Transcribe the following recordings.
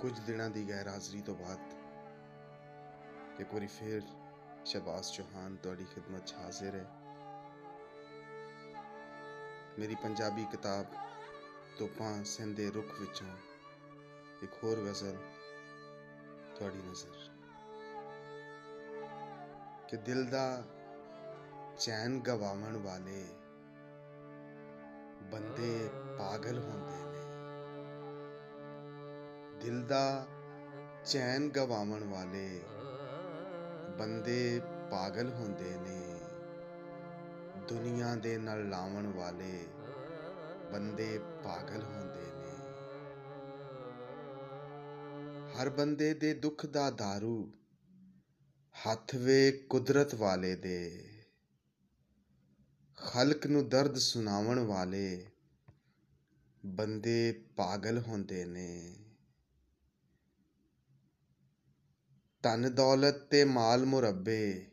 ਕੁਝ ਦਿਨਾਂ ਦੀ ਗੈਰ ਹਾਜ਼ਰੀ ਤੋਂ ਬਾਅਦ ਇੱਕ ਵਾਰੀ ਫੇਰ ਸ਼ਬਾਸ ਚੌਹਾਨ, ਤੁਹਾਡੀ ਖਿਦਮਤ 'ਚ ਹਾਜ਼ਰ ਹੈ। ਮੇਰੀ ਪੰਜਾਬੀ ਕਿਤਾਬ ਤੋਪਾਂ ਸਿੰਦੇ ਰੁੱਖ ਵਿੱਚੋਂ ਇੱਕ ਹੋਰ ਗਜ਼ਲ ਤੁਹਾਡੀ ਨਜ਼ਰ। ਕਿ ਦਿਲ ਦਾ ਚੈਨ ਗਵਾਵਣ ਵਾਲੇ ਬੰਦੇ ਪਾਗਲ ਹੋਣ ਦਿਲ ਦਾ ਚੈਨ ਗਵਾਵਣ ਵਾਲੇ ਬੰਦੇ ਪਾਗਲ ਹੁੰਦੇ ਨੇ। ਦੁਨੀਆ ਦੇ ਨਾਲ ਲਾਵਣ ਵਾਲੇ ਬੰਦੇ ਪਾਗਲ ਹੁੰਦੇ ਨੇ। ਹਰ ਬੰਦੇ ਦੇ ਦੁੱਖ ਦਾ दारू ਹੱਥ ਵੇ ਕੁਦਰਤ ਵਾਲੇ ਦੇ। ਖਲਕ ਨੂੰ ਦਰਦ ਸੁਣਾਵਣ ਵਾਲੇ ਬੰਦੇ ਪਾਗਲ ਹੁੰਦੇ ਨੇ। ਧਨ ਦੌਲਤ ਤੇ ਮਾਲ ਮੁਰੱਬੇ,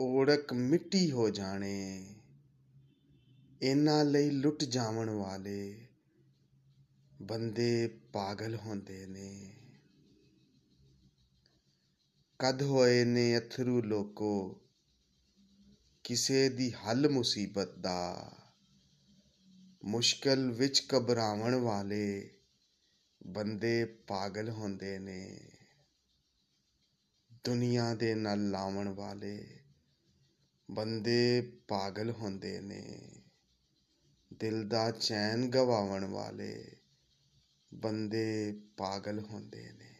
ਓੜਕ ਮਿੱਟੀ ਹੋ ਜਾਣੇ। ਇਹਨਾਂ ਲਈ ਲੁੱਟ ਜਾਵਣ ਵਾਲੇ ਬੰਦੇ ਪਾਗਲ ਹੁੰਦੇ ਨੇ। ਕਦ ਹੋਏ ਨੇ ਅਥਰੂ ਲੋਕੋ, ਕਿਸੇ ਦੀ ਹੱਲ ਮੁਸੀਬਤ ਦਾ। ਮੁਸ਼ਕਲ ਵਿੱਚ ਘਬਰਾਵਣ ਵਾਲੇ ਬੰਦੇ ਪਾਗਲ ਹੁੰਦੇ ਨੇ। ਦੁਨੀਆ ਦੇ ਨਾਲ ਲਾਵਣ ਵਾਲੇ ਬੰਦੇ ਪਾਗਲ ਹੁੰਦੇ ਨੇ। ਦਿਲ ਦਾ ਚੈਨ ਗਵਾਵਣ ਵਾਲੇ ਬੰਦੇ ਪਾਗਲ ਹੁੰਦੇ ਨੇ।